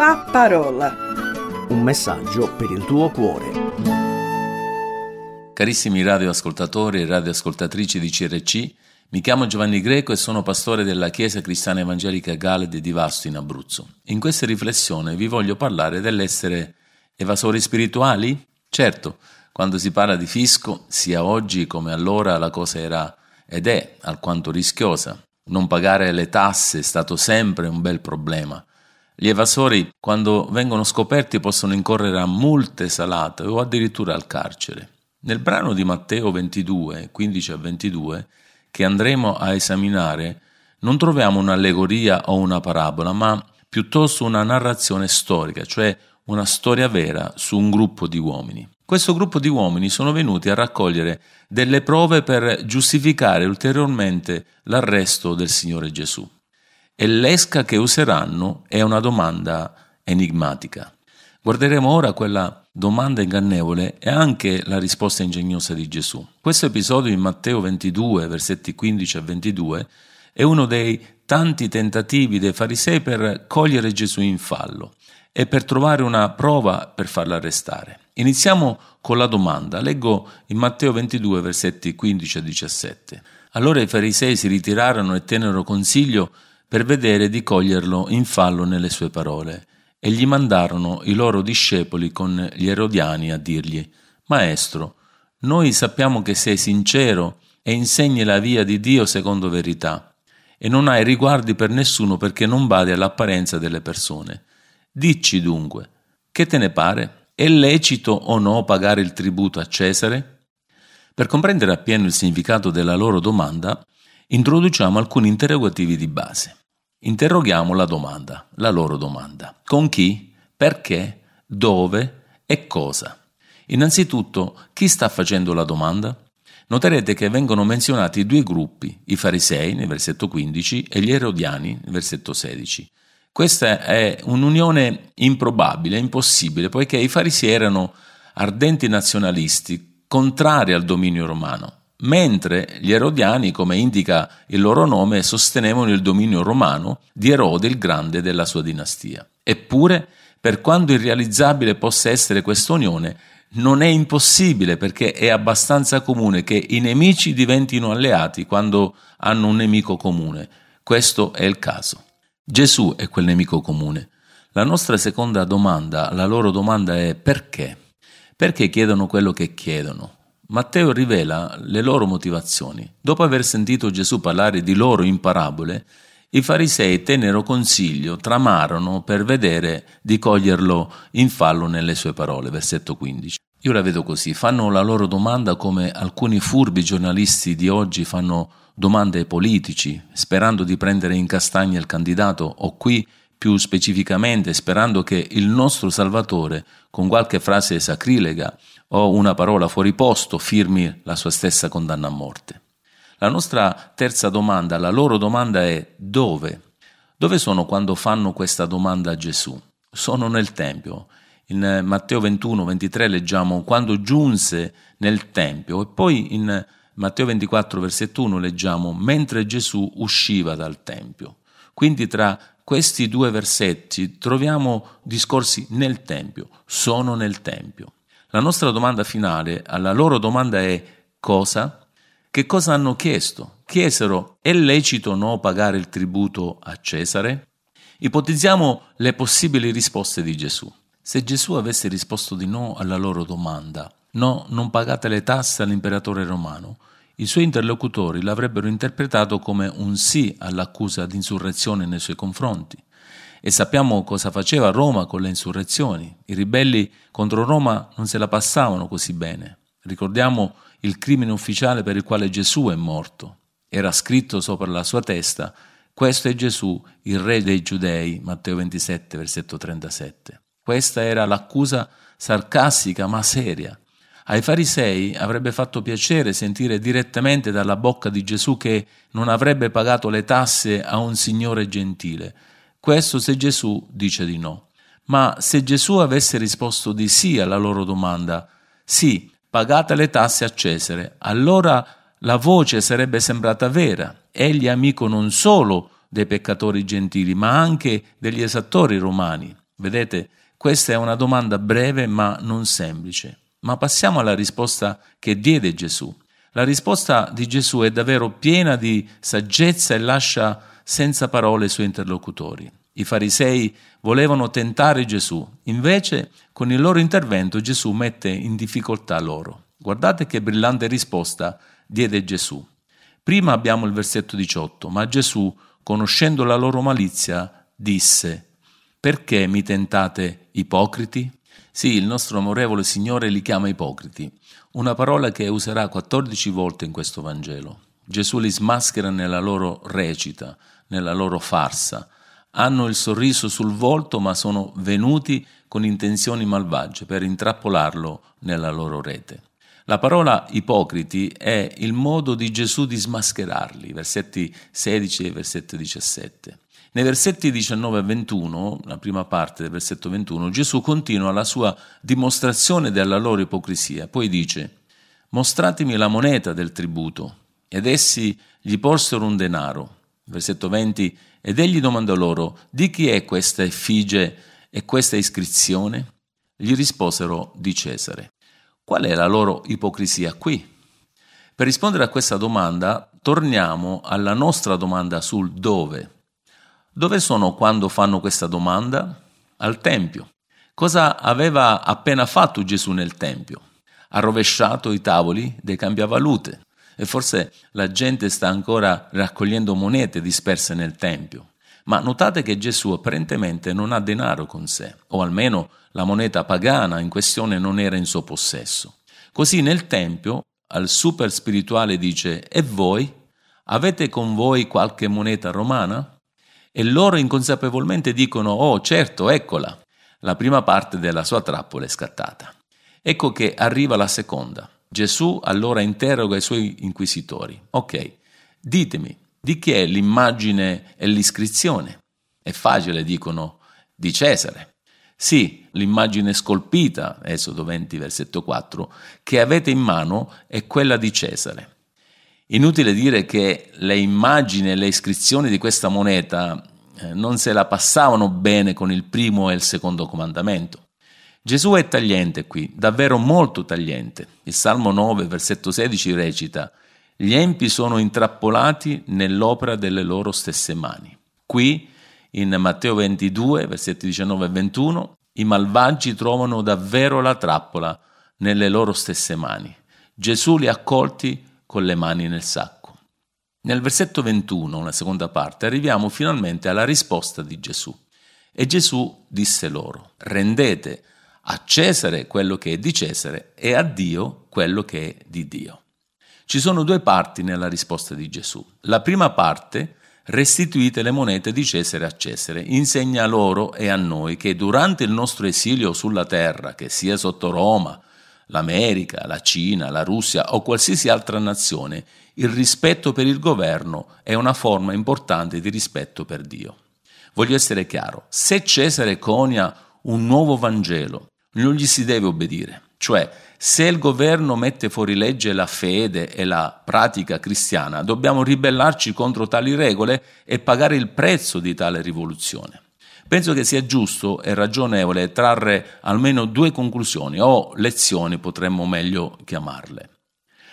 La parola. Un messaggio per il tuo cuore. Carissimi radioascoltatori e radioascoltatrici di CRC, mi chiamo Giovanni Greco e sono pastore della Chiesa Cristiana Evangelica Galede di Vasto in Abruzzo. In questa riflessione vi voglio parlare dell'essere evasori spirituali? Certo, quando si parla di fisco, sia oggi come allora la cosa era ed è alquanto rischiosa. Non pagare le tasse è stato sempre un bel problema. Gli evasori, quando vengono scoperti, possono incorrere a multe salate o addirittura al carcere. Nel brano di Matteo 22, 15 a 22, che andremo a esaminare, non troviamo un'allegoria o una parabola, ma piuttosto una narrazione storica, cioè una storia vera su un gruppo di uomini. Questo gruppo di uomini sono venuti a raccogliere delle prove per giustificare ulteriormente l'arresto del Signore Gesù e l'esca che useranno è una domanda enigmatica. Guarderemo ora quella domanda ingannevole e anche la risposta ingegnosa di Gesù. Questo episodio in Matteo 22, versetti 15 a 22, è uno dei tanti tentativi dei farisei per cogliere Gesù in fallo e per trovare una prova per farlo arrestare. Iniziamo con la domanda. Leggo in Matteo 22, versetti 15 a 17. Allora i farisei si ritirarono e tennero consiglio per vedere di coglierlo in fallo nelle sue parole, e gli mandarono i loro discepoli con gli erodiani a dirgli, Maestro, noi sappiamo che sei sincero e insegni la via di Dio secondo verità, e non hai riguardi per nessuno perché non badi all'apparenza delle persone. Dici dunque, che te ne pare? È lecito o no pagare il tributo a Cesare? Per comprendere appieno il significato della loro domanda, introduciamo alcuni interrogativi di base. Interroghiamo la domanda, la loro domanda. Con chi? Perché? Dove? E cosa? Innanzitutto, chi sta facendo la domanda? Noterete che vengono menzionati due gruppi, i farisei nel versetto 15 e gli erodiani nel versetto 16. Questa è un'unione improbabile, impossibile, poiché i farisei erano ardenti nazionalisti, contrari al dominio romano mentre gli Erodiani, come indica il loro nome, sostenevano il dominio romano di Erode il Grande della sua dinastia. Eppure, per quanto irrealizzabile possa essere questa unione, non è impossibile perché è abbastanza comune che i nemici diventino alleati quando hanno un nemico comune. Questo è il caso. Gesù è quel nemico comune. La nostra seconda domanda, la loro domanda è perché? Perché chiedono quello che chiedono? Matteo rivela le loro motivazioni. Dopo aver sentito Gesù parlare di loro in parabole, i farisei tennero consiglio, tramarono per vedere di coglierlo in fallo nelle sue parole. Versetto 15. Io la vedo così, fanno la loro domanda come alcuni furbi giornalisti di oggi fanno domande ai politici, sperando di prendere in castagna il candidato o qui più specificamente sperando che il nostro Salvatore, con qualche frase sacrilega o una parola fuori posto, firmi la sua stessa condanna a morte. La nostra terza domanda, la loro domanda è dove? Dove sono quando fanno questa domanda a Gesù? Sono nel Tempio. In Matteo 21, 23 leggiamo quando giunse nel Tempio e poi in Matteo 24, versetto 1 leggiamo mentre Gesù usciva dal Tempio. Quindi tra questi due versetti troviamo discorsi nel Tempio, sono nel Tempio. La nostra domanda finale alla loro domanda è cosa? Che cosa hanno chiesto? Chiesero è lecito o no pagare il tributo a Cesare? Ipotizziamo le possibili risposte di Gesù. Se Gesù avesse risposto di no alla loro domanda, no, non pagate le tasse all'imperatore romano, i suoi interlocutori l'avrebbero interpretato come un sì all'accusa di insurrezione nei suoi confronti. E sappiamo cosa faceva Roma con le insurrezioni. I ribelli contro Roma non se la passavano così bene. Ricordiamo il crimine ufficiale per il quale Gesù è morto. Era scritto sopra la sua testa, questo è Gesù, il re dei giudei, Matteo 27, versetto 37. Questa era l'accusa sarcastica ma seria ai farisei avrebbe fatto piacere sentire direttamente dalla bocca di Gesù che non avrebbe pagato le tasse a un signore gentile. Questo se Gesù dice di no. Ma se Gesù avesse risposto di sì alla loro domanda, sì, pagate le tasse a Cesare, allora la voce sarebbe sembrata vera. Egli è amico non solo dei peccatori gentili, ma anche degli esattori romani. Vedete, questa è una domanda breve ma non semplice. Ma passiamo alla risposta che diede Gesù. La risposta di Gesù è davvero piena di saggezza e lascia senza parole i suoi interlocutori. I farisei volevano tentare Gesù, invece con il loro intervento Gesù mette in difficoltà loro. Guardate che brillante risposta diede Gesù. Prima abbiamo il versetto 18, ma Gesù, conoscendo la loro malizia, disse, perché mi tentate ipocriti? Sì, il nostro amorevole Signore li chiama ipocriti, una parola che userà 14 volte in questo Vangelo. Gesù li smaschera nella loro recita, nella loro farsa. Hanno il sorriso sul volto, ma sono venuti con intenzioni malvagie per intrappolarlo nella loro rete. La parola ipocriti è il modo di Gesù di smascherarli, versetti 16 e versetto 17. Nei versetti 19 e 21, la prima parte del versetto 21, Gesù continua la sua dimostrazione della loro ipocrisia. Poi dice, mostratemi la moneta del tributo. Ed essi gli porsero un denaro. Versetto 20, ed egli domandò loro, di chi è questa effigie e questa iscrizione? Gli risposero, di Cesare. Qual è la loro ipocrisia qui? Per rispondere a questa domanda, torniamo alla nostra domanda sul dove. Dove sono quando fanno questa domanda? Al Tempio. Cosa aveva appena fatto Gesù nel Tempio? Ha rovesciato i tavoli dei cambiavalute e forse la gente sta ancora raccogliendo monete disperse nel Tempio. Ma notate che Gesù apparentemente non ha denaro con sé, o almeno la moneta pagana in questione non era in suo possesso. Così nel Tempio al super spirituale dice: E voi? Avete con voi qualche moneta romana? e loro inconsapevolmente dicono oh certo, eccola. La prima parte della sua trappola è scattata. Ecco che arriva la seconda. Gesù allora interroga i suoi inquisitori. Ok, ditemi, di chi è l'immagine e l'iscrizione? È facile, dicono, di Cesare. Sì, l'immagine scolpita, Esodo 20, versetto 4, che avete in mano è quella di Cesare. Inutile dire che le immagini e le iscrizioni di questa moneta eh, non se la passavano bene con il primo e il secondo comandamento. Gesù è tagliente qui, davvero molto tagliente. Il Salmo 9, versetto 16 recita Gli empi sono intrappolati nell'opera delle loro stesse mani. Qui, in Matteo 22, versetti 19 e 21, i malvagi trovano davvero la trappola nelle loro stesse mani. Gesù li ha colti con le mani nel sacco. Nel versetto 21, la seconda parte, arriviamo finalmente alla risposta di Gesù. E Gesù disse loro, rendete a Cesare quello che è di Cesare e a Dio quello che è di Dio. Ci sono due parti nella risposta di Gesù. La prima parte, restituite le monete di Cesare a Cesare, insegna loro e a noi che durante il nostro esilio sulla terra, che sia sotto Roma, l'America, la Cina, la Russia o qualsiasi altra nazione, il rispetto per il governo è una forma importante di rispetto per Dio. Voglio essere chiaro, se Cesare conia un nuovo Vangelo, non gli si deve obbedire. Cioè, se il governo mette fuori legge la fede e la pratica cristiana, dobbiamo ribellarci contro tali regole e pagare il prezzo di tale rivoluzione. Penso che sia giusto e ragionevole trarre almeno due conclusioni, o lezioni potremmo meglio chiamarle.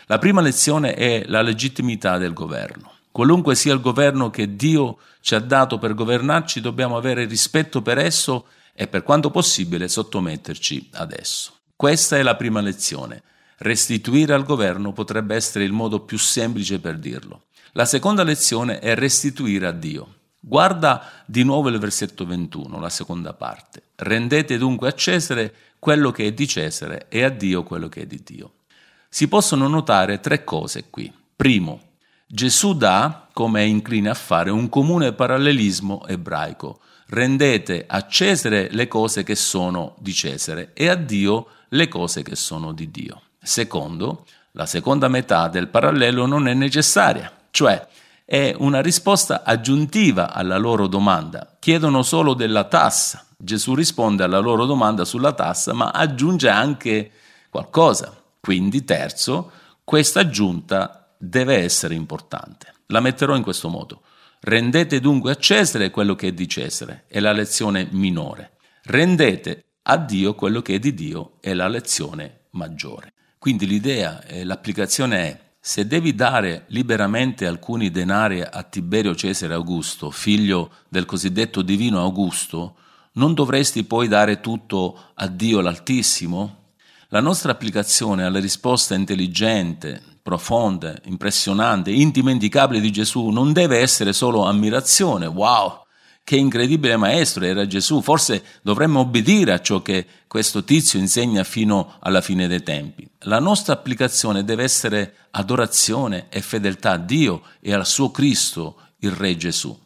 La prima lezione è la legittimità del governo. Qualunque sia il governo che Dio ci ha dato per governarci, dobbiamo avere rispetto per esso e per quanto possibile sottometterci ad esso. Questa è la prima lezione. Restituire al governo potrebbe essere il modo più semplice per dirlo. La seconda lezione è restituire a Dio. Guarda di nuovo il versetto 21, la seconda parte. Rendete dunque a Cesare quello che è di Cesare e a Dio quello che è di Dio. Si possono notare tre cose qui. Primo, Gesù dà, come è incline a fare, un comune parallelismo ebraico. Rendete a Cesare le cose che sono di Cesare e a Dio le cose che sono di Dio. Secondo, la seconda metà del parallelo non è necessaria, cioè è una risposta aggiuntiva alla loro domanda. Chiedono solo della tassa. Gesù risponde alla loro domanda sulla tassa, ma aggiunge anche qualcosa. Quindi, terzo, questa aggiunta deve essere importante. La metterò in questo modo. Rendete dunque a Cesare quello che è di Cesare, è la lezione minore. rendete a Dio quello che è di Dio è la lezione maggiore. Quindi l'idea e l'applicazione è se devi dare liberamente alcuni denari a Tiberio Cesare Augusto, figlio del cosiddetto divino Augusto, non dovresti poi dare tutto a Dio l'Altissimo? La nostra applicazione alla risposta intelligente, profonda, impressionante, indimenticabile di Gesù non deve essere solo ammirazione, wow, che incredibile maestro era Gesù, forse dovremmo obbedire a ciò che questo tizio insegna fino alla fine dei tempi. La nostra applicazione deve essere adorazione e fedeltà a Dio e al suo Cristo, il Re Gesù.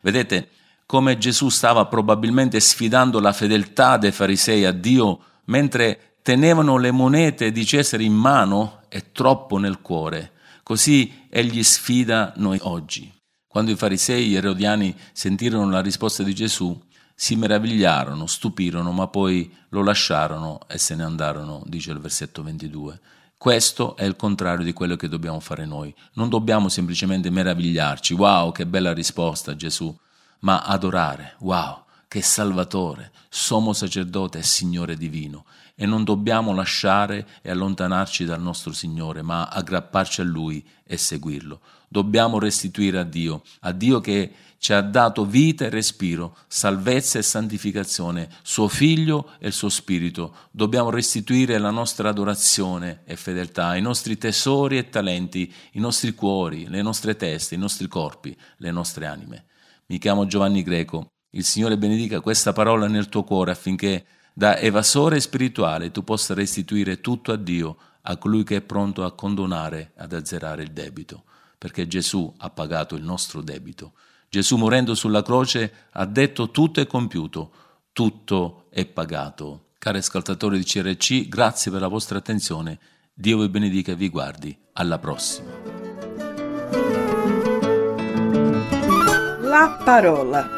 Vedete come Gesù stava probabilmente sfidando la fedeltà dei farisei a Dio mentre tenevano le monete di Cesare in mano e troppo nel cuore. Così egli sfida noi oggi. Quando i farisei erodiani sentirono la risposta di Gesù, si meravigliarono, stupirono, ma poi lo lasciarono e se ne andarono, dice il versetto 22. Questo è il contrario di quello che dobbiamo fare noi. Non dobbiamo semplicemente meravigliarci, wow, che bella risposta Gesù, ma adorare, wow, che Salvatore, sommo sacerdote e Signore divino. E non dobbiamo lasciare e allontanarci dal nostro Signore, ma aggrapparci a Lui e seguirlo. Dobbiamo restituire a Dio, a Dio che ci ha dato vita e respiro, salvezza e santificazione, suo Figlio e il suo Spirito. Dobbiamo restituire la nostra adorazione e fedeltà, i nostri tesori e talenti, i nostri cuori, le nostre teste, i nostri corpi, le nostre anime. Mi chiamo Giovanni Greco il Signore benedica questa parola nel tuo cuore affinché da evasore spirituale tu possa restituire tutto a Dio, a colui che è pronto a condonare, ad azzerare il debito, perché Gesù ha pagato il nostro debito. Gesù morendo sulla croce ha detto tutto è compiuto, tutto è pagato. Cari ascoltatori di CRC, grazie per la vostra attenzione. Dio vi benedica e vi guardi. Alla prossima. La parola